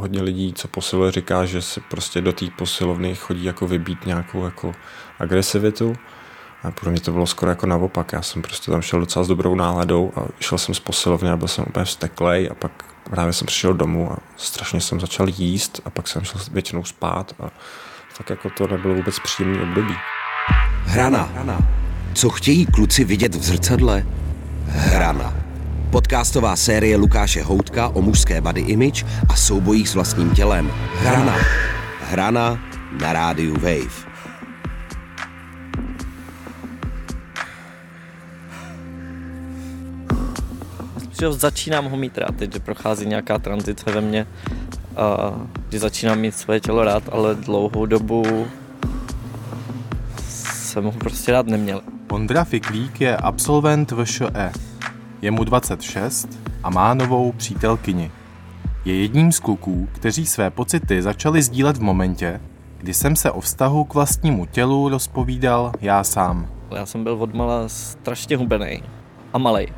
hodně lidí, co posiluje, říká, že se prostě do té posilovny chodí jako vybít nějakou jako agresivitu. A pro mě to bylo skoro jako naopak. Já jsem prostě tam šel docela s dobrou náladou a šel jsem z posilovny a byl jsem úplně vzteklej a pak právě jsem přišel domů a strašně jsem začal jíst a pak jsem šel většinou spát a tak jako to nebylo vůbec příjemný období. Hrana. Co chtějí kluci vidět v zrcadle? Hrana. Podcastová série Lukáše Houtka o mužské body image a soubojích s vlastním tělem. Hrana. Hrana na rádiu Wave. že začínám ho mít rád, teď, že prochází nějaká tranzice ve mně a že začínám mít své tělo rád, ale dlouhou dobu jsem ho prostě rád neměl. Ondra Fiklík je absolvent VŠE. Je mu 26 a má novou přítelkyni. Je jedním z kluků, kteří své pocity začali sdílet v momentě, kdy jsem se o vztahu k vlastnímu tělu rozpovídal já sám. Já jsem byl odmala strašně hubený a malej.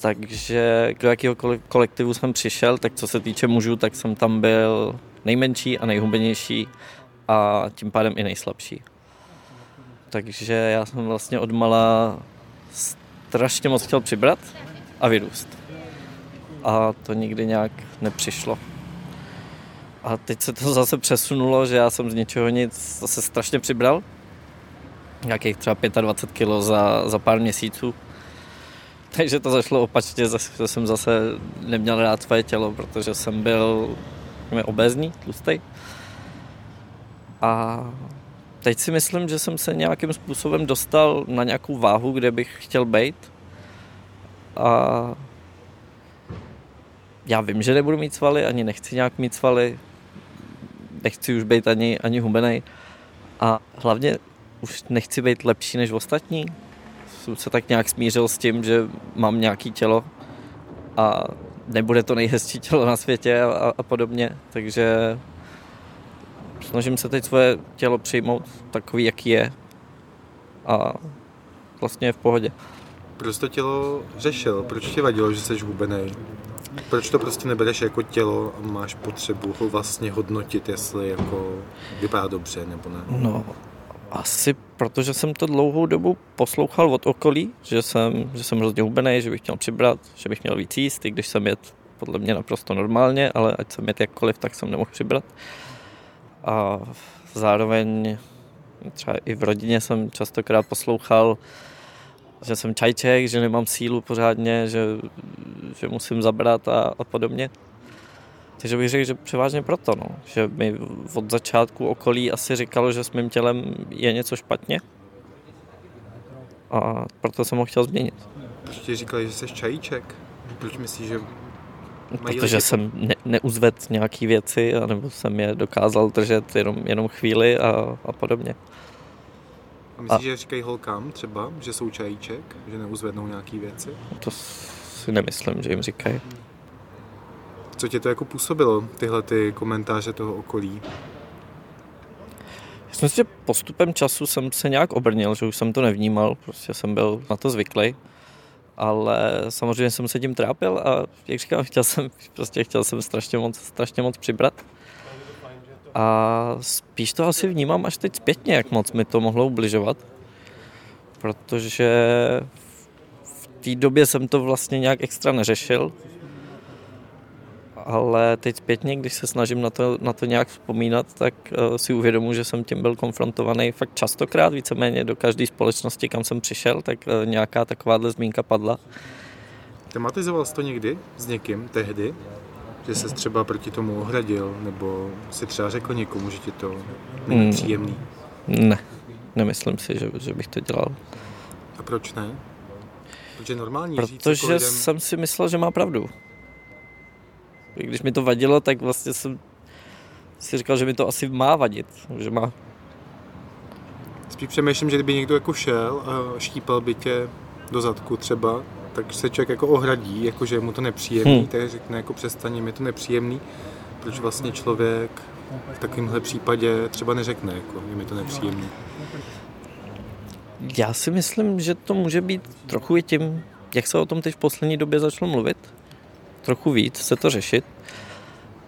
Takže do jakého kolektivu jsem přišel, tak co se týče mužů, tak jsem tam byl nejmenší a nejhubenější a tím pádem i nejslabší. Takže já jsem vlastně odmala strašně moc chtěl přibrat a vyrůst. A to nikdy nějak nepřišlo. A teď se to zase přesunulo, že já jsem z ničeho nic zase strašně přibral. Nějakých třeba 25 kg za, za pár měsíců. Takže to zašlo opačně, že jsem zase neměl rád své tělo, protože jsem byl obézní, tlustý. A teď si myslím, že jsem se nějakým způsobem dostal na nějakou váhu, kde bych chtěl být. A já vím, že nebudu mít svaly, ani nechci nějak mít svaly. Nechci už být ani, ani hubenej. A hlavně už nechci být lepší než ostatní jsem se tak nějak smířil s tím, že mám nějaký tělo a nebude to nejhezčí tělo na světě a, a podobně, takže snažím se teď svoje tělo přijmout takový, jaký je a vlastně je v pohodě. Proč to tělo řešil? Proč ti vadilo, že jsi hubený? Proč to prostě nebereš jako tělo a máš potřebu ho vlastně hodnotit, jestli jako vypadá dobře nebo ne? No, asi protože jsem to dlouhou dobu poslouchal od okolí, že jsem, že jsem hrozně hubený, že bych měl přibrat, že bych měl víc jíst, i když jsem jet podle mě naprosto normálně, ale ať jsem jet jakkoliv, tak jsem nemohl přibrat. A zároveň třeba i v rodině jsem častokrát poslouchal, že jsem čajček, že nemám sílu pořádně, že, že musím zabrat a, a podobně. Takže bych řekl, že převážně proto, no. že mi od začátku okolí asi říkalo, že s mým tělem je něco špatně a proto jsem ho chtěl změnit. Ti říkali, že jsi čajíček? Proč myslíš, že Protože jsem ne, neuzvedl nějaký věci, nebo jsem je dokázal držet jenom, jenom chvíli a, a podobně. A myslíš, a... že říkají holkám třeba, že jsou čajíček, že neuzvednou nějaký věci? To si nemyslím, že jim říkají. Co tě to jako působilo, tyhle ty komentáře toho okolí? Já myslím, že postupem času jsem se nějak obrnil, že už jsem to nevnímal, prostě jsem byl na to zvyklý. Ale samozřejmě jsem se tím trápil a jak říkám, chtěl jsem, prostě chtěl jsem strašně moc, strašně moc přibrat. A spíš to asi vnímám až teď zpětně, jak moc mi to mohlo ubližovat. Protože v té době jsem to vlastně nějak extra neřešil ale teď zpětně, když se snažím na to, na to nějak vzpomínat, tak uh, si uvědomuji, že jsem tím byl konfrontovaný fakt častokrát, víceméně do každé společnosti, kam jsem přišel, tak uh, nějaká takováhle zmínka padla. Tematizoval jsi to někdy s někým tehdy? Že se třeba proti tomu ohradil, nebo si třeba řekl někomu, že ti to není hmm. příjemný? Ne, nemyslím si, že, že bych to dělal. A proč ne? Protože normální Protože říct, jako lidem... jsem si myslel, že má pravdu. Když mi to vadilo, tak vlastně jsem si říkal, že mi to asi má vadit. Že má... Spíš přemýšlím, že kdyby někdo jako šel a štípal by tě do zadku třeba, tak se člověk jako ohradí, jako že je mu to nepříjemný, hmm. tak řekne jako přestaň, mi to nepříjemný. Proč vlastně člověk v takovémhle případě třeba neřekne, jako je mi to nepříjemný? Já si myslím, že to může být trochu i tím, jak se o tom teď v poslední době začalo mluvit, trochu víc se to řešit.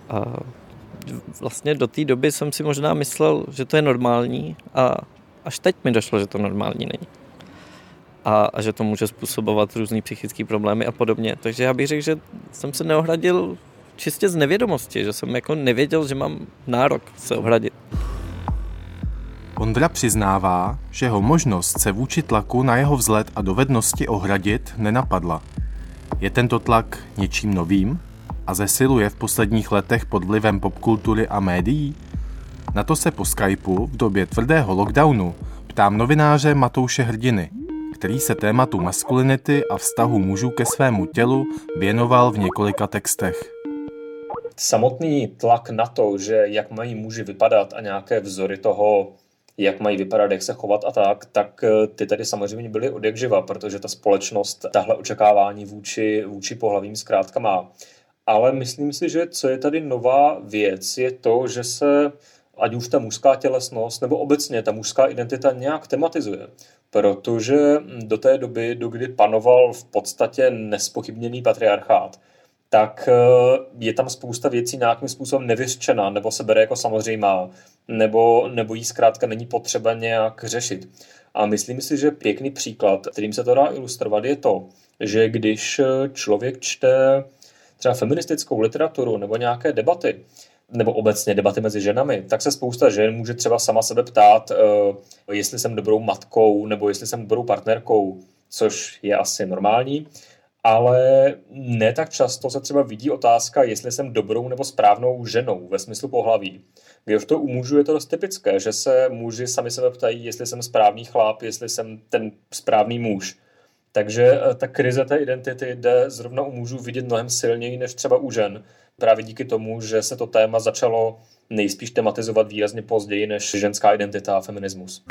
A vlastně do té doby jsem si možná myslel, že to je normální a až teď mi došlo, že to normální není. A, a že to může způsobovat různé psychické problémy a podobně. Takže já bych řekl, že jsem se neohradil čistě z nevědomosti, že jsem jako nevěděl, že mám nárok se ohradit. Ondra přiznává, že ho možnost se vůči tlaku na jeho vzhled a dovednosti ohradit nenapadla. Je tento tlak něčím novým a zesiluje v posledních letech pod vlivem popkultury a médií? Na to se po Skypeu v době tvrdého lockdownu ptám novináře Matouše Hrdiny, který se tématu maskulinity a vztahu mužů ke svému tělu věnoval v několika textech. Samotný tlak na to, že jak mají muži vypadat a nějaké vzory toho, jak mají vypadat, jak se chovat a tak, tak eh, ty tady samozřejmě byly od jak živa, protože ta společnost tahle očekávání vůči, vůči pohlavím zkrátka má. Ale myslím si, že co je tady nová věc, je to, že se ať už ta mužská tělesnost nebo obecně ta mužská identita nějak tematizuje. Protože do té doby, do kdy panoval v podstatě nespochybněný patriarchát, tak eh, je tam spousta věcí nějakým způsobem nevyřčená, nebo se bere jako samozřejmá, nebo, nebo jí zkrátka není potřeba nějak řešit. A myslím si, že pěkný příklad, kterým se to dá ilustrovat, je to, že když člověk čte třeba feministickou literaturu nebo nějaké debaty, nebo obecně debaty mezi ženami, tak se spousta žen může třeba sama sebe ptát, uh, jestli jsem dobrou matkou nebo jestli jsem dobrou partnerkou, což je asi normální ale ne tak často se třeba vidí otázka, jestli jsem dobrou nebo správnou ženou ve smyslu pohlaví. Když to u mužů je to dost typické, že se muži sami sebe ptají, jestli jsem správný chlap, jestli jsem ten správný muž. Takže eh, ta krize té identity jde zrovna u mužů vidět mnohem silněji než třeba u žen. Právě díky tomu, že se to téma začalo nejspíš tematizovat výrazně později než ženská identita a feminismus.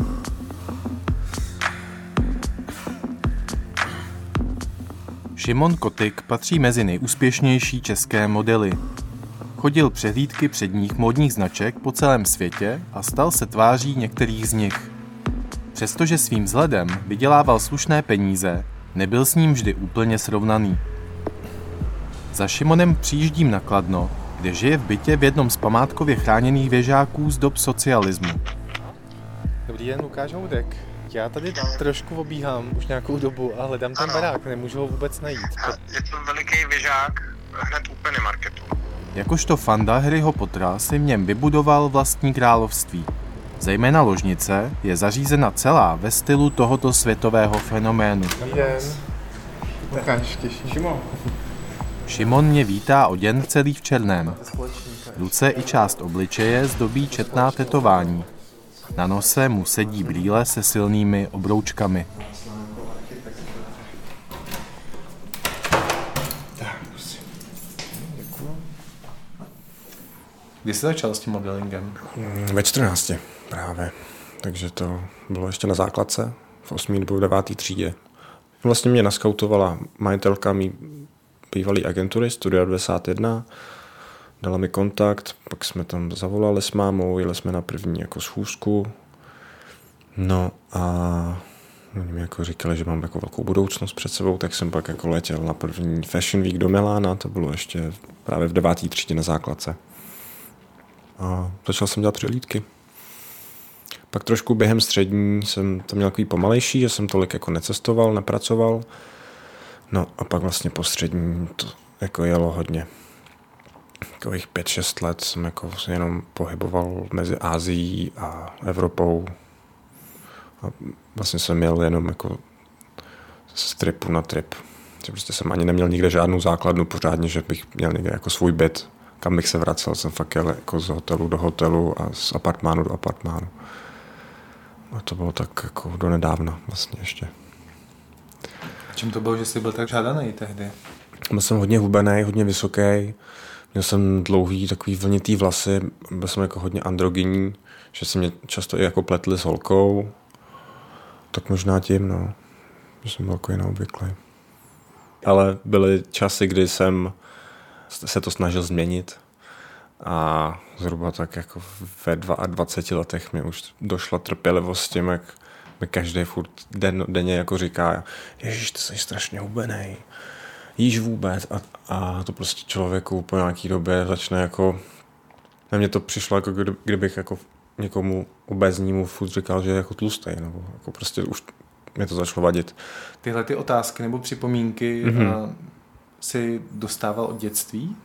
Šimon Kotik patří mezi nejúspěšnější české modely. Chodil přehlídky předních módních značek po celém světě a stal se tváří některých z nich. Přestože svým vzhledem vydělával slušné peníze, nebyl s ním vždy úplně srovnaný. Za Šimonem přijíždím na Kladno, kde žije v bytě v jednom z památkově chráněných věžáků z dob socialismu. Dobrý den, Lukáš Houdek. Já tady trošku obíhám už nějakou dobu a hledám ten ano. barák, nemůžu ho vůbec najít. Je to veliký věžák hned u Penny Marketu. Jakožto fanda Harryho Pottera si v něm vybudoval vlastní království. Zejména ložnice je zařízena celá ve stylu tohoto světového fenoménu. Dobrý den. Lukáš, těší. Šimon. Šimon mě vítá oděn celý v černém. Ruce i část obličeje zdobí četná tetování. Na nose mu sedí brýle se silnými obroučkami. Kdy jsi začal s tím modelingem? Ve 14 právě. Takže to bylo ještě na základce v 8. nebo 9. třídě. Vlastně mě naskautovala majitelka mý bývalý agentury Studio 91 dala mi kontakt, pak jsme tam zavolali s mámou, jeli jsme na první jako schůzku, no a oni mi jako říkali, že mám jako velkou budoucnost před sebou, tak jsem pak jako letěl na první Fashion Week do Milána, to bylo ještě právě v devátý třídě na základce. A začal jsem dělat přelídky. Pak trošku během střední jsem tam měl takový pomalejší, že jsem tolik jako necestoval, nepracoval. No a pak vlastně po střední to jako jelo hodně takových 5-6 let jsem jako jenom pohyboval mezi Ázií a Evropou. A vlastně jsem měl jenom jako z tripu na trip. Že prostě jsem ani neměl nikde žádnou základnu pořádně, že bych měl někde jako svůj byt, kam bych se vracel. Jsem fakt jel jako z hotelu do hotelu a z apartmánu do apartmánu. A to bylo tak jako do nedávna vlastně ještě. Čím to bylo, že jsi byl tak žádaný tehdy? Byl jsem hodně hubený, hodně vysoký Měl jsem dlouhý takový vlnitý vlasy, byl jsem jako hodně androgyní, že se mě často i jako pletli s holkou. Tak možná tím, no. Že jsem byl jako jiný obvyklý. Ale byly časy, kdy jsem se to snažil změnit a zhruba tak jako ve 22 letech mi už došla trpělivost s tím, jak mi každý furt den, denně jako říká, Ježíš, ty jsi strašně hubený jíš vůbec a, a to prostě člověku po nějaký době začne jako, na mě to přišlo jako kdy, kdybych jako někomu obeznímu furt říkal, že je jako tlustý, nebo jako prostě už mě to začalo vadit. Tyhle ty otázky nebo připomínky mm-hmm. si dostával od dětství?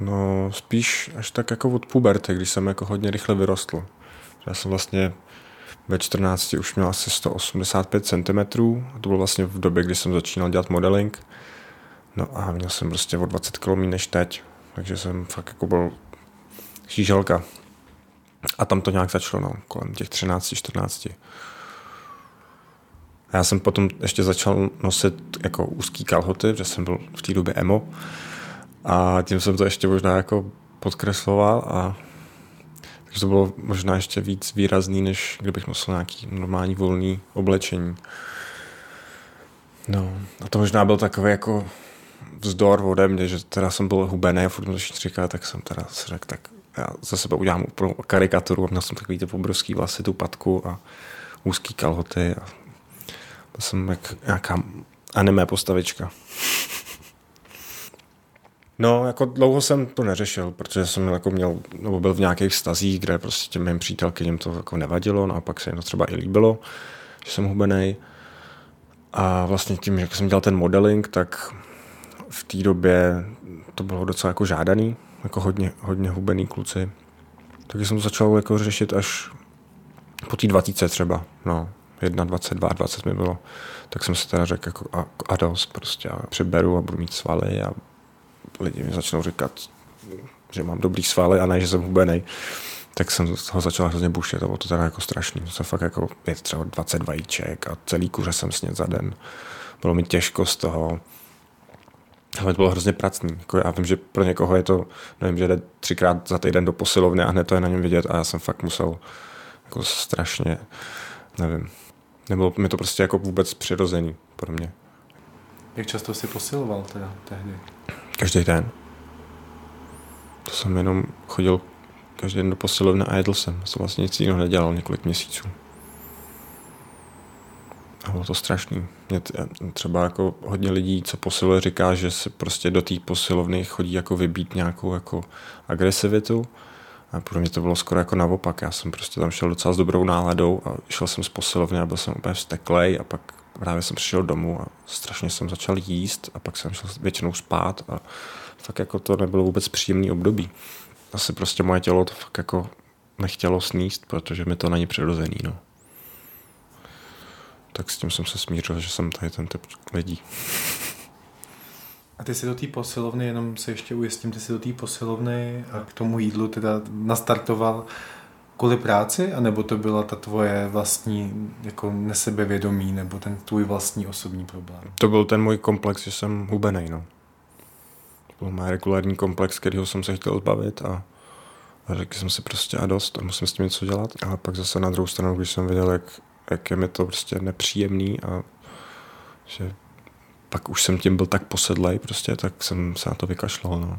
No spíš až tak jako od puberty, když jsem jako hodně rychle vyrostl. Já jsem vlastně ve 14 už měl asi 185 cm. A to bylo vlastně v době, kdy jsem začínal dělat modeling. No a měl jsem prostě o 20 kg než teď. Takže jsem fakt jako byl šíželka. A tam to nějak začalo, no, kolem těch 13-14. Já jsem potom ještě začal nosit jako úzký kalhoty, protože jsem byl v té době emo. A tím jsem to ještě možná jako podkresloval a takže to bylo možná ještě víc výrazný, než kdybych nosil nějaký normální volný oblečení. No, a to možná byl takový jako vzdor ode mě, že teda jsem byl hubený a furt mi říká, tak jsem teda si řekl, tak já za sebe udělám úplnou karikaturu a měl jsem takový ty obrovský vlasy, tu patku a úzký kalhoty a to jsem jak nějaká anime postavička. No, jako dlouho jsem to neřešil, protože jsem jako měl, nebo byl v nějakých vztazích, kde prostě těm mým přítelkyním to jako nevadilo, no a pak se jim to třeba i líbilo, že jsem hubený. A vlastně tím, jak jsem dělal ten modeling, tak v té době to bylo docela jako žádaný, jako hodně, hodně hubený kluci. Takže jsem to začal jako řešit až po té 20 třeba, no, 21, 22, 20 mi bylo, tak jsem si teda řekl jako a, a dost prostě a přiberu a budu mít svaly a lidi mi začnou říkat, že mám dobrý svaly a ne, že jsem hubený. Tak jsem ho začal hrozně bušit, to bylo to teda jako strašný. To se fakt jako je třeba 20 vajíček a celý kuře jsem sněd za den. Bylo mi těžko z toho. Ale to bylo hrozně pracný. Jako já vím, že pro někoho je to, nevím, že jde třikrát za týden do posilovny a hned to je na něm vidět a já jsem fakt musel jako strašně, nevím, nebylo mi to prostě jako vůbec přirozený pro mě. Jak často jsi posiloval teda tehdy? Každý den. To jsem jenom chodil každý den do posilovny a jedl jsem. Jsem vlastně nic jiného nedělal několik měsíců. A bylo to strašný. Mě třeba jako hodně lidí, co posiluje, říká, že se prostě do té posilovny chodí jako vybít nějakou jako agresivitu. A pro mě to bylo skoro jako naopak. Já jsem prostě tam šel docela s dobrou náladou a šel jsem z posilovny a byl jsem úplně vzteklej a pak právě jsem přišel domů a strašně jsem začal jíst a pak jsem šel většinou spát a fakt jako to nebylo vůbec příjemný období. Asi prostě moje tělo to fakt jako nechtělo sníst, protože mi to není přirozený, no. Tak s tím jsem se smířil, že jsem tady ten typ lidí. A ty si do té posilovny, jenom se ještě ujistím, ty si do té posilovny a k tomu jídlu teda nastartoval kvůli práci, anebo to byla ta tvoje vlastní jako nesebevědomí, nebo ten tvůj vlastní osobní problém? To byl ten můj komplex, že jsem hubený, no. To byl můj regulární komplex, kterýho jsem se chtěl zbavit a, a řekl jsem si prostě a dost a musím s tím něco dělat. A pak zase na druhou stranu, když jsem viděl, jak, jak je mi to prostě nepříjemný a že pak už jsem tím byl tak posedlej prostě, tak jsem se na to vykašlal, no.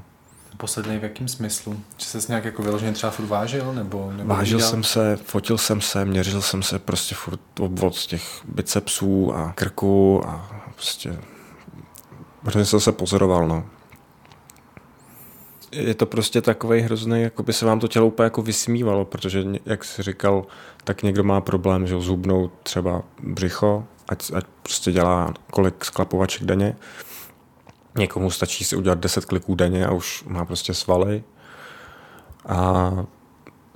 Posledný v jakém smyslu? Že ses nějak jako vyloženě třeba furt vážil? Nebo, nebo vážil viděl? jsem se, fotil jsem se, měřil jsem se prostě furt obvod těch bicepsů a krku a prostě hrozně jsem se pozoroval, no. Je to prostě takový hrozný, jako by se vám to tělo úplně jako vysmívalo, protože, jak jsi říkal, tak někdo má problém, že zhubnout třeba břicho, ať, ať prostě dělá kolik sklapovaček denně, Někomu stačí si udělat 10 kliků denně a už má prostě svaly. A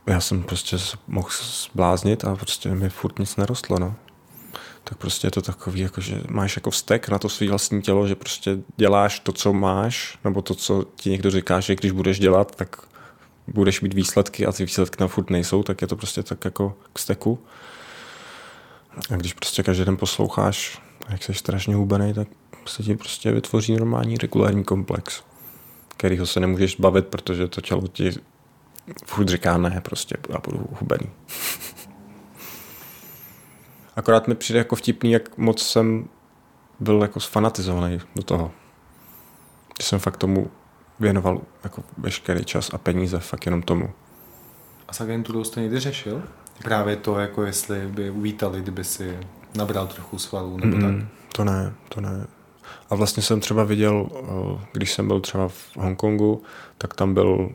já jsem prostě mohl zbláznit a prostě mi furt nic nerostlo, no. Tak prostě je to takový, jako že máš jako vztek na to svý vlastní tělo, že prostě děláš to, co máš, nebo to, co ti někdo říká, že když budeš dělat, tak budeš mít výsledky a ty výsledky tam furt nejsou, tak je to prostě tak jako k steku. A když prostě každý den posloucháš, jak jsi strašně hubený, tak se ti prostě vytvoří normální regulární komplex, kterýho se nemůžeš bavit, protože to tělo ti furt říká ne, prostě já budu hubený. Akorát mi přijde jako vtipný, jak moc jsem byl jako sfanatizovaný do toho. Že jsem fakt tomu věnoval jako veškerý čas a peníze fakt jenom tomu. A s agenturou jste někdy řešil? Právě to, jako jestli by uvítali, kdyby si nabral trochu svalů nebo mm, tak? To ne, to ne. A vlastně jsem třeba viděl, eh, když jsem byl třeba v Hongkongu, tak tam byl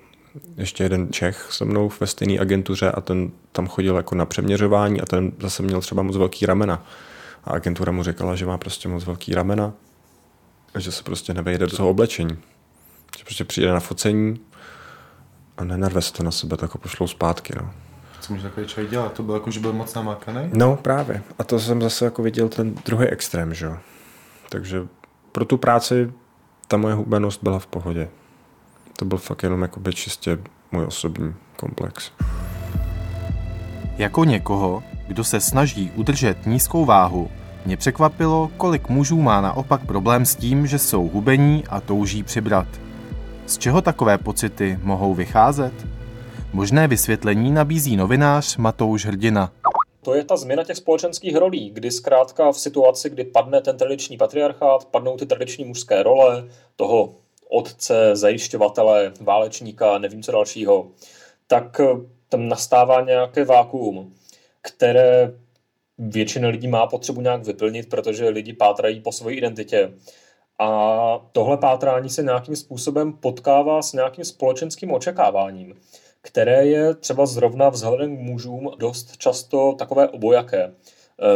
ještě jeden Čech se mnou ve stejné agentuře a ten tam chodil jako na přeměřování a ten zase měl třeba moc velký ramena. A agentura mu říkala, že má prostě moc velký ramena a že se prostě nevejde do toho oblečení. Že prostě přijde na focení a nenarve se to na sebe, tak ho pošlou zpátky. No. Co může takový člověk dělat? To byl jako, že byl moc namákaný? No právě. A to jsem zase jako viděl ten druhý extrém, že jo. Takže pro tu práci ta moje hubenost byla v pohodě. To byl fakt jenom jakoby čistě můj osobní komplex. Jako někoho, kdo se snaží udržet nízkou váhu, mě překvapilo, kolik mužů má naopak problém s tím, že jsou hubení a touží přibrat. Z čeho takové pocity mohou vycházet? Možné vysvětlení nabízí novinář Matouš Hrdina. To je ta změna těch společenských rolí, kdy zkrátka v situaci, kdy padne ten tradiční patriarchát, padnou ty tradiční mužské role, toho otce, zajišťovatele, válečníka, nevím co dalšího, tak eh, tam nastává nějaké vákuum, které většina lidí má potřebu nějak vyplnit, protože lidi pátrají po své identitě. A tohle pátrání se nějakým způsobem potkává s nějakým společenským očekáváním, které je třeba zrovna vzhledem k mužům dost často takové obojaké. E,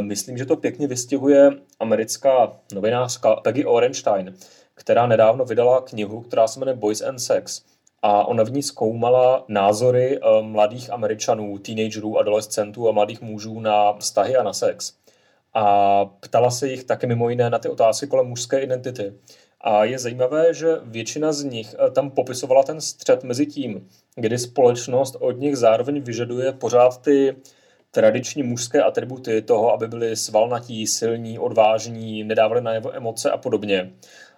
myslím, že to pěkně vystihuje americká novinářka Peggy Orenstein, která nedávno vydala knihu, která se jmenuje Boys and Sex. A ona v ní zkoumala názory e, mladých američanů, teenagerů, adolescentů a mladých mužů na vztahy a na sex a ptala se jich také mimo jiné na ty otázky kolem mužské identity. A je zajímavé, že většina z nich eh, tam popisovala ten střed mezi tím, kdy společnost od nich zároveň vyžaduje pořád ty tradiční mužské atributy toho, aby byli svalnatí, silní, odvážní, nedávali na jeho emoce a podobně.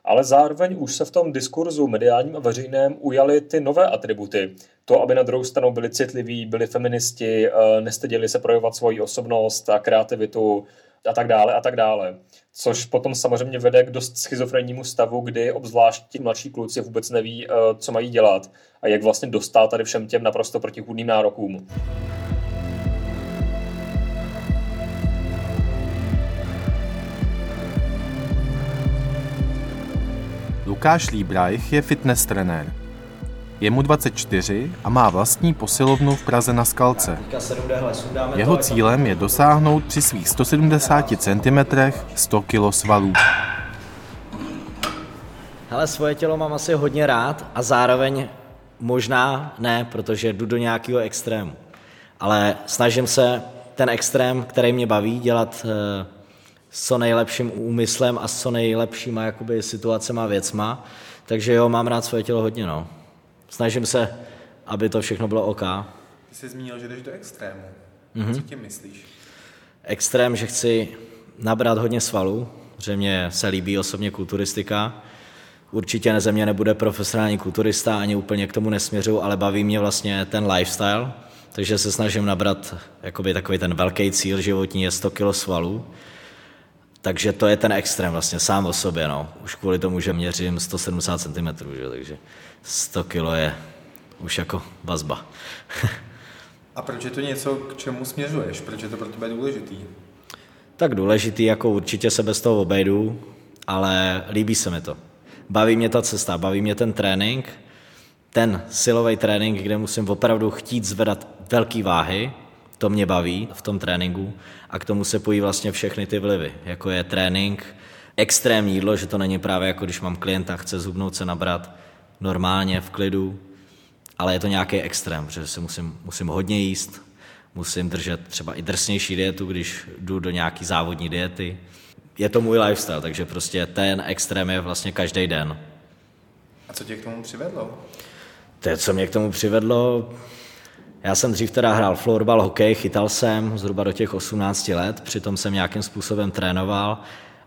Ale zároveň už se v tom diskurzu mediálním a veřejném ujaly ty nové atributy. To, aby na druhou stranu byli citliví, byli feministi, eh, nestyděli se projevovat svoji osobnost a kreativitu, a tak dále a tak dále. Což potom samozřejmě vede k dost schizofrennímu stavu, kdy obzvlášť ti mladší kluci vůbec neví, eh, co mají dělat a jak vlastně dostat tady všem těm naprosto protichůdným nárokům. Lukáš Líbrajch je fitness trenér. Je mu 24 a má vlastní posilovnu v Praze na Skalce. Jeho cílem je dosáhnout při svých 170 cm 100 kg svalů. Hele, svoje tělo mám asi hodně rád a zároveň možná ne, protože jdu do nějakého extrému. Ale snažím se ten extrém, který mě baví, dělat eh, s co nejlepším úmyslem a s co nejlepšíma jakoby, situacema a věcma. Takže jo, mám rád svoje tělo hodně, no snažím se, aby to všechno bylo OK. Ty jsi zmínil, že jdeš do extrému. Mm-hmm. Co tím myslíš? Extrém, že chci nabrat hodně svalů, že mě se líbí osobně kulturistika. Určitě ze mě nebude profesionální kulturista, ani úplně k tomu nesměřu, ale baví mě vlastně ten lifestyle, takže se snažím nabrat jakoby takový ten velký cíl životní je 100 kg svalů. Takže to je ten extrém vlastně sám o sobě, no. Už kvůli tomu, že měřím 170 cm, že? takže 100 kilo je už jako vazba. A proč je to něco, k čemu směřuješ? Proč je to pro tebe důležitý? Tak důležitý, jako určitě se bez toho obejdu, ale líbí se mi to. Baví mě ta cesta, baví mě ten trénink, ten silový trénink, kde musím opravdu chtít zvedat velké váhy, to mě baví v tom tréninku a k tomu se pojí vlastně všechny ty vlivy, jako je trénink, extrémní jídlo, že to není právě jako když mám klienta, chce zhubnout se nabrat, normálně, v klidu, ale je to nějaký extrém, protože se musím, musím hodně jíst, musím držet třeba i drsnější dietu, když jdu do nějaký závodní diety. Je to můj lifestyle, takže prostě ten extrém je vlastně každý den. A co tě k tomu přivedlo? To, co mě k tomu přivedlo, já jsem dřív teda hrál florbal, hokej, chytal jsem zhruba do těch 18 let, přitom jsem nějakým způsobem trénoval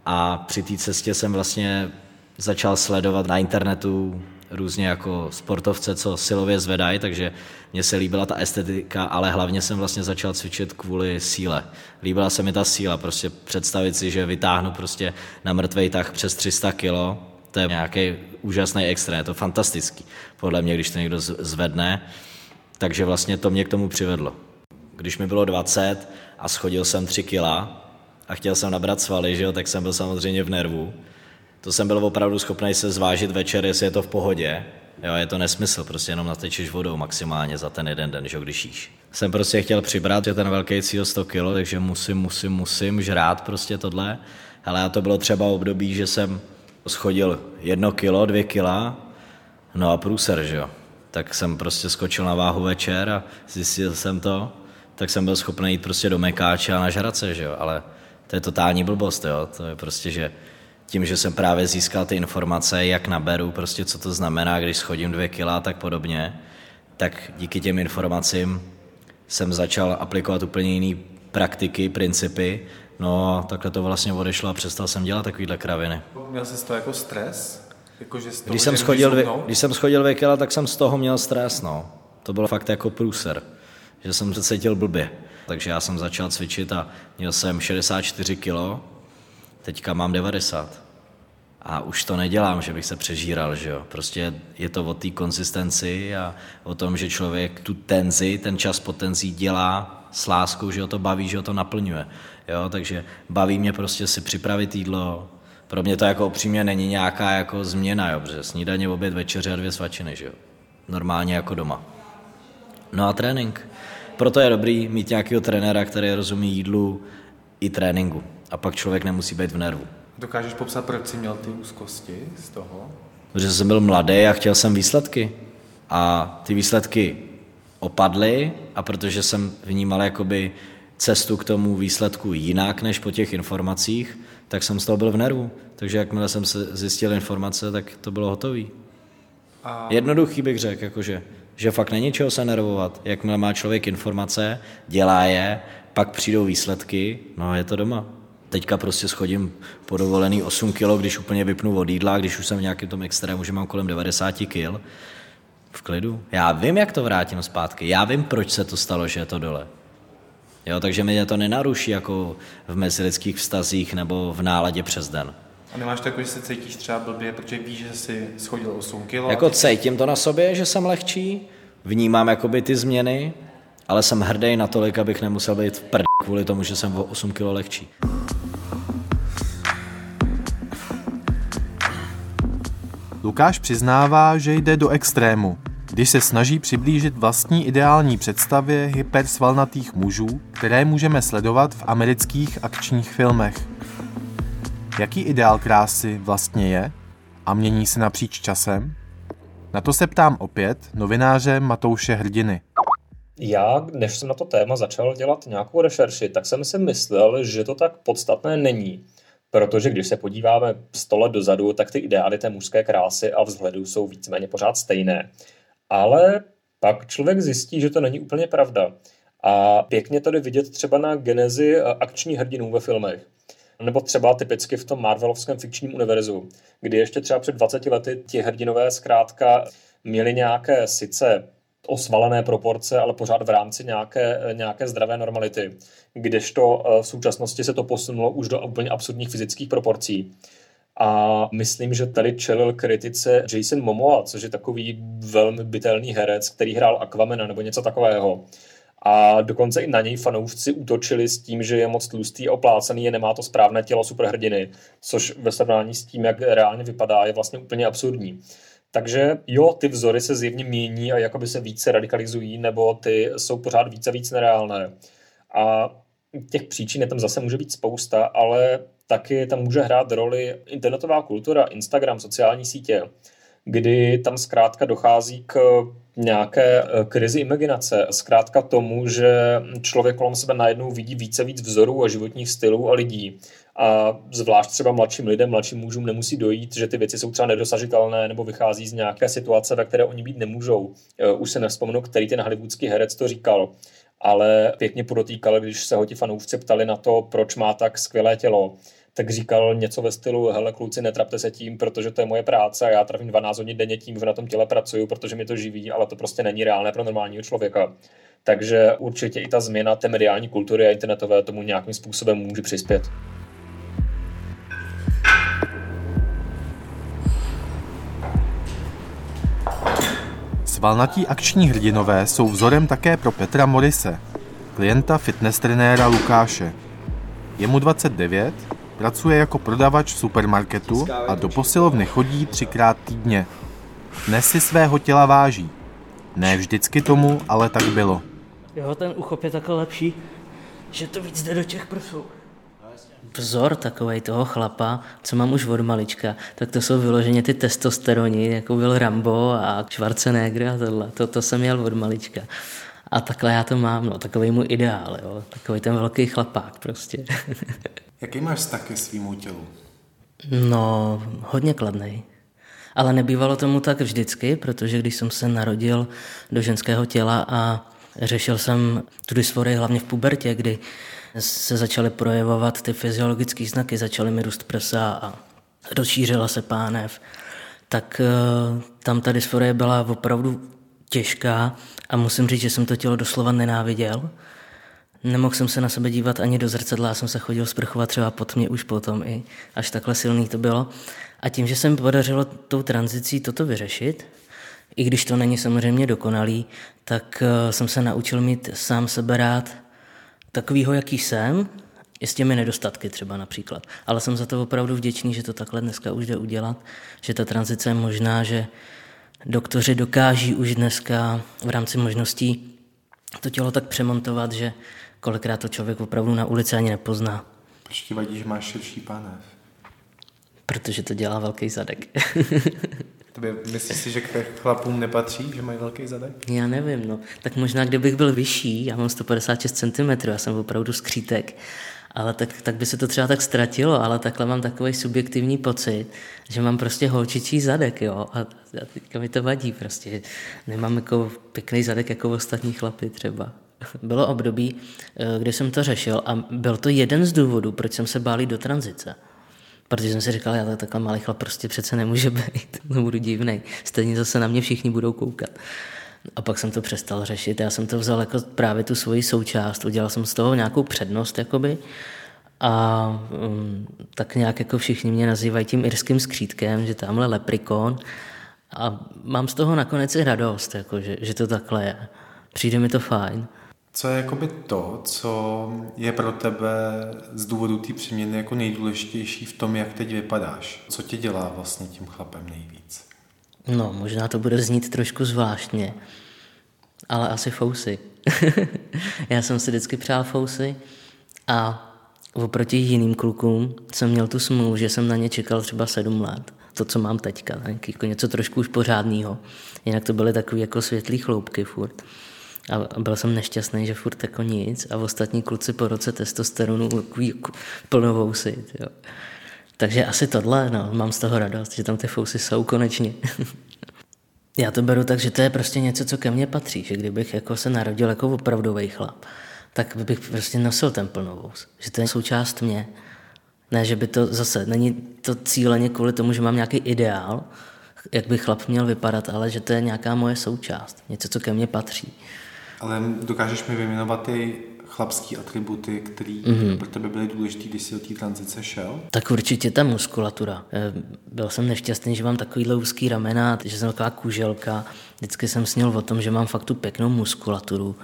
a při té cestě jsem vlastně začal sledovat na internetu různě jako sportovce, co silově zvedají, takže mně se líbila ta estetika, ale hlavně jsem vlastně začal cvičit kvůli síle. Líbila se mi ta síla, prostě představit si, že vytáhnu prostě na mrtvej tah přes 300 kilo, to je nějaký úžasný extrém, je to fantastický, podle mě, když to někdo zvedne, takže vlastně to mě k tomu přivedlo. Když mi bylo 20 a schodil jsem 3 kila a chtěl jsem nabrat svaly, že jo, tak jsem byl samozřejmě v nervu, To jsem byl opravdu schopný se zvážit večer, jestli je to v pohodě. Jo, je to nesmysl, prostě jenom natečeš vodou maximálně za ten jeden den, že když jíš. Jsem prostě chtěl přibrat, že ten velký cíl 100 kg, takže musím, musím, musím žrát prostě tohle. Ale to bylo třeba období, že jsem schodil jedno kilo, dvě kila, no a průser, že jo. Tak jsem prostě skočil na váhu večer a zjistil jsem to, tak jsem byl schopný jít prostě do mekáče a nažrat se, že jo. Ale to je totální blbost, jo. To je prostě, že tím, že jsem právě získal ty informace, jak naberu, prostě co to znamená, když schodím dvě kila a tak podobně, tak díky těm informacím jsem začal aplikovat úplně jiné praktiky, principy, no a takhle to vlastně odešlo a přestal jsem dělat takovýhle kraviny. Měl jsi to jako stres? Jako, že toho, Když jsem, schodil dvě, když jsem schodil dvě kila, tak jsem z toho měl stres, no. To bylo fakt jako průser, že jsem se cítil blbě. Takže já jsem začal cvičit a měl jsem 64 kilo, teďka mám 90. A už to nedělám, že bych se přežíral, že jo. Prostě je to o té konzistenci a o tom, že člověk tu tenzi, ten čas po tenzi dělá s láskou, že ho to baví, že ho to naplňuje. Jo, takže baví mě prostě si připravit jídlo. Pro mě to jako upřímně není nějaká jako změna, jo, protože snídaně, oběd, večeře a dvě svačiny, že jo. Normálně jako doma. No a trénink. Proto je dobrý mít nějakého trenéra, který rozumí jídlu i tréninku. A pak člověk nemusí být v nervu. Dokážeš popsat, proč jsi měl ty úzkosti z toho? Protože jsem byl mladý a chtěl jsem výsledky. A ty výsledky opadly a protože jsem vnímal jakoby cestu k tomu výsledku jinak než po těch informacích, tak jsem z toho byl v nervu. Takže jakmile jsem se zjistil informace, tak to bylo hotové. A Jednoduchý bych řekl, jakože, že fakt není čeho se nervovat. Jakmile má člověk informace, dělá je, pak přijdou výsledky, no a je to doma. Teďka prostě schodím po dovolený 8 kg, když úplně vypnu od jídla, když už jsem v nějakém tom extrému, že mám kolem 90 kg. V klidu. Já vím, jak to vrátím zpátky. Já vím, proč se to stalo, že je to dole. Jo, takže mě to nenaruší jako v mezilidských vztazích nebo v náladě přes den. A nemáš to jako, že se cítíš třeba blbě, protože víš, že jsi schodil 8 kg? Jako cítím to na sobě, že jsem lehčí, vnímám jakoby ty změny, ale jsem hrdý na tolik, abych nemusel být v prd kvůli tomu, že jsem o 8 kg lehčí. Lukáš přiznává, že jde do extrému, když se snaží přiblížit vlastní ideální představě hypersvalnatých mužů, které můžeme sledovat v amerických akčních filmech. Jaký ideál krásy vlastně je a mění se napříč časem? Na to se ptám opět novináře Matouše Hrdiny. Já, než jsem na to téma začal dělat nějakou rešerši, tak jsem si myslel, že to tak podstatné není. Protože když se podíváme 100 let dozadu, tak ty ideály té mužské krásy a vzhledu jsou víceméně pořád stejné. Ale pak člověk zjistí, že to není úplně pravda. A pěkně jde vidět třeba na genezi akčních hrdinů ve filmech. Nebo třeba typicky v tom Marvelovském fikčním univerzu, kdy ještě třeba před 20 lety ti hrdinové zkrátka měli nějaké sice osvalené proporce, ale pořád v rámci nějaké, nějaké zdravé normality. Kdežto v současnosti se to posunulo už do úplně absurdních fyzických proporcí. A myslím, že tady čelil kritice Jason Momoa, což je takový velmi bytelný herec, který hrál Aquamena nebo něco takového. A dokonce i na něj fanoušci útočili s tím, že je moc tlustý a oplácený, je nemá to správné tělo superhrdiny, což ve srovnání s tím, jak reálně vypadá, je vlastně úplně absurdní. Takže jo, ty vzory se zjevně mění a jakoby se více radikalizují, nebo ty jsou pořád více a víc nereálné. A těch příčin je tam zase může být spousta, ale taky tam může hrát roli internetová kultura, Instagram, sociální sítě, kdy tam zkrátka dochází k nějaké krizi imaginace, zkrátka tomu, že člověk kolem sebe najednou vidí více víc vzorů a životních stylů a lidí. A zvlášť třeba mladším lidem, mladším mužům nemusí dojít, že ty věci jsou třeba nedosažitelné nebo vychází z nějaké situace, ve které oni být nemůžou. Už se nevzpomenu, který ten hollywoodský herec to říkal ale pěkně podotýkal, když se ho ti fanoušci ptali na to, proč má tak skvělé tělo, tak říkal něco ve stylu, hele kluci, netrapte se tím, protože to je moje práce a já trávím 12 hodin denně tím, že na tom těle pracuju, protože mi to živí, ale to prostě není reálné pro normálního člověka. Takže určitě i ta změna té mediální kultury a internetové tomu nějakým způsobem může přispět. Svalnatí akční hrdinové jsou vzorem také pro Petra Morise, klienta fitness trenéra Lukáše. Je mu 29 Pracuje jako prodavač v supermarketu a do posilovny chodí třikrát týdně. Dnes si svého těla váží. Ne vždycky tomu, ale tak bylo. Jo, ten uchop je takhle lepší, že to víc jde do těch prsů. Vzor takovej toho chlapa, co mám už od malička, tak to jsou vyloženě ty testosteroni, jako byl Rambo a Schwarzenegger a tohle. To, to jsem měl od malička. A takhle já to mám, no, takový můj ideál, jo. Takový ten velký chlapák prostě. Jaký máš vztah ke svýmu tělu? No, hodně kladný. Ale nebývalo tomu tak vždycky, protože když jsem se narodil do ženského těla a řešil jsem tu dysforii hlavně v pubertě, kdy se začaly projevovat ty fyziologické znaky, začaly mi růst prsa a rozšířila se pánev, tak eh, tam ta dysforie byla opravdu těžká a musím říct, že jsem to tělo doslova nenáviděl. Nemohl jsem se na sebe dívat ani do zrcadla, já jsem se chodil sprchovat třeba pod mě už potom i, až takhle silný to bylo. A tím, že se mi podařilo tou tranzicí toto vyřešit, i když to není samozřejmě dokonalý, tak eh, jsem se naučil mít sám sebe rád takovýho, jaký jsem, i s těmi nedostatky třeba například. Ale jsem za to opravdu vděčný, že to takhle dneska už jde udělat, že ta tranzice je možná, že doktoři dokáží už dneska v rámci možností to tělo tak přemontovat, že kolikrát to člověk opravdu na ulici ani nepozná. Proč ti vadí, že máš širší pánev? Protože to dělá velký zadek. Tobě myslíš si, že k chlapům nepatří, že mají velký zadek? Já nevím, no. Tak možná, kdybych byl vyšší, já mám 156 cm, já jsem opravdu skřítek, ale tak, tak by se to třeba tak ztratilo, ale takhle mám takový subjektivní pocit, že mám prostě holčičí zadek, jo, a, a teďka mi to vadí prostě, nemám jako pěkný zadek jako ostatní chlapy třeba. Bylo období, eh, kdy jsem to řešil a byl to jeden z důvodů, proč jsem se bálí do tranzice. Protože jsem si říkal, já takhle malý chlap prostě přece nemůže být, to budu divný. Stejně zase na mě všichni budou koukat. A pak jsem to přestal řešit. Já jsem to vzal jako právě tu svoji součást, udělal jsem z toho nějakou přednost, jakoby. A um, tak nějak jako všichni mě nazývají tím irským skřítkem, že tamhle leprikon. A mám z toho nakonec i radost, jako, že, že to takhle je. Přijde mi to fajn. Co je jakoby to, co je pro tebe z důvodu té přeměny jako nejdůležitější v tom, jak teď vypadáš? Co tě dělá vlastně tím chlapem nejvíc? No, možná to bude znít trošku zvláštně, ale asi fousy. Já jsem si vždycky přál fousy a oproti jiným klukům jsem měl tu smlouvu, že jsem na ně čekal třeba sedm let. To, co mám teďka, jako něco trošku už pořádného. Jinak to byly takové jako světlý chloupky furt. A byl jsem nešťastný, že furt jako nic a ostatní kluci po roce testosteronu jako plnovou si. Jo. Takže asi tohle, no, mám z toho radost, že tam ty fousy jsou konečně. Já to beru tak, že to je prostě něco, co ke mně patří, že kdybych jako se narodil jako opravdový chlap, tak bych prostě nosil ten plnovous, že to je součást mě. Ne, že by to zase, není to cíleně kvůli tomu, že mám nějaký ideál, jak by chlap měl vypadat, ale že to je nějaká moje součást, něco, co ke mně patří. Ale dokážeš mi vyjmenovat ty chlapské atributy, které mm-hmm. pro tebe byly důležité, když jsi do té tranzice šel? Tak určitě ta muskulatura. Eh, byl jsem nešťastný, že mám takovýhle úzký ramena, že jsem taková kuželka. Vždycky jsem snil o tom, že mám fakt tu pěknou muskulaturu.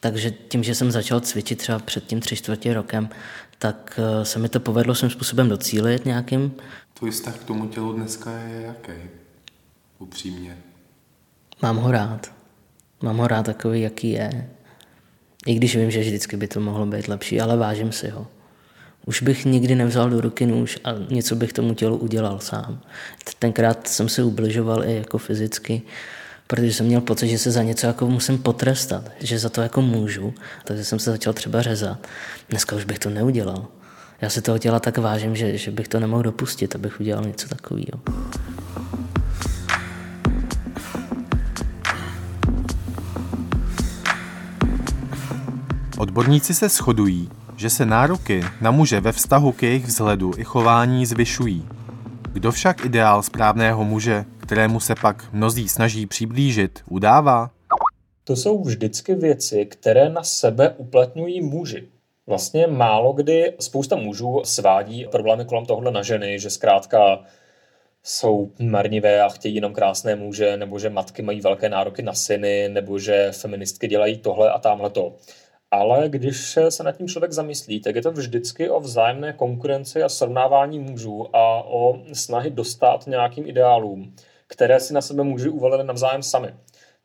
Takže tím, že jsem začal cvičit třeba před tím tři čtvrtě rokem, tak eh, se mi to povedlo svým způsobem docílit nějakým. Tvůj vztah k tomu tělu dneska je jaký? Upřímně. Mám ho rád. Mám ho rád takový, jaký je. I když vím, že vždycky by to mohlo být lepší, ale vážím si ho. Už bych nikdy nevzal do ruky nůž a něco bych tomu tělu udělal sám. Tenkrát jsem se ubližoval i jako fyzicky, protože jsem měl pocit, že se za něco jako musím potrestat, že za to jako můžu, takže jsem se začal třeba řezat. Dneska už bych to neudělal. Já si toho těla tak vážím, že, že bych to nemohl dopustit, abych udělal něco takového. Odborníci se shodují, že se nároky na muže ve vztahu k jejich vzhledu i chování zvyšují. Kdo však ideál správného muže, kterému se pak mnozí snaží přiblížit, udává? To jsou vždycky věci, které na sebe uplatňují muži. Vlastně málo kdy spousta mužů svádí problémy kolem tohohle na ženy, že zkrátka jsou marnivé a chtějí jenom krásné muže, nebo že matky mají velké nároky na syny, nebo že feministky dělají tohle a tamhle to. Ale když se nad tím člověk zamyslí, tak je to vždycky o vzájemné konkurenci a srovnávání mužů a o snahy dostat nějakým ideálům, které si na sebe muži uvalili navzájem sami.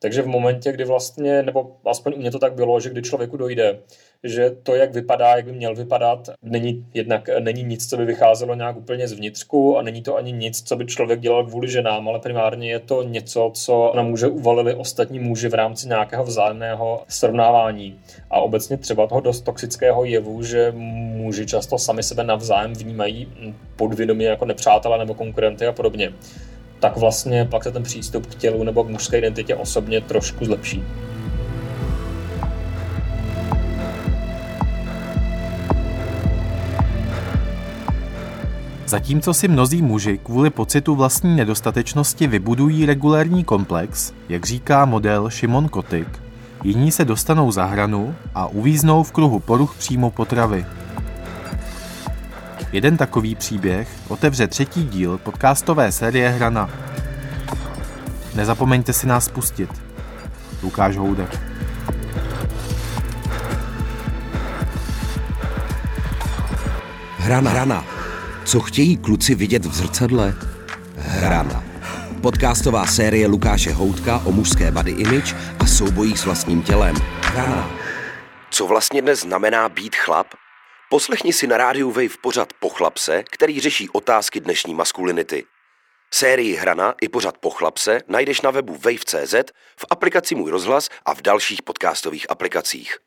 Takže v momentě, kdy vlastně, nebo aspoň u mě to tak bylo, že kdy člověku dojde, že to, jak vypadá, jak by měl vypadat, není jednak není nic, co by vycházelo nějak úplně zvnitřku a není to ani nic, co by člověk dělal kvůli ženám, ale primárně je to něco, co na muže uvalili ostatní muži v rámci nějakého vzájemného srovnávání. A obecně třeba toho dost toxického jevu, že muži často sami sebe navzájem vnímají podvědomě jako nepřátelé nebo konkurenty a podobně tak vlastně pak se ten přístup k tělu nebo k mužské identitě osobně trošku zlepší. Zatímco si mnozí muži kvůli pocitu vlastní nedostatečnosti vybudují regulární komplex, jak říká model Šimon Kotik, jiní se dostanou za hranu a uvíznou v kruhu poruch příjmu potravy. Jeden takový příběh otevře třetí díl podcastové série Hrana. Nezapomeňte si nás pustit. Lukáš Houdek. Hrana. Hrana. Co chtějí kluci vidět v zrcadle? Hrana. Podcastová série Lukáše Houtka o mužské body image a soubojích s vlastním tělem. Hrana. Co vlastně dnes znamená být chlap? Poslechni si na rádiu Wave pořad Pochlapse, který řeší otázky dnešní maskulinity. Sérii Hrana i pořad Pochlapse najdeš na webu wave.cz, v aplikaci Můj rozhlas a v dalších podcastových aplikacích.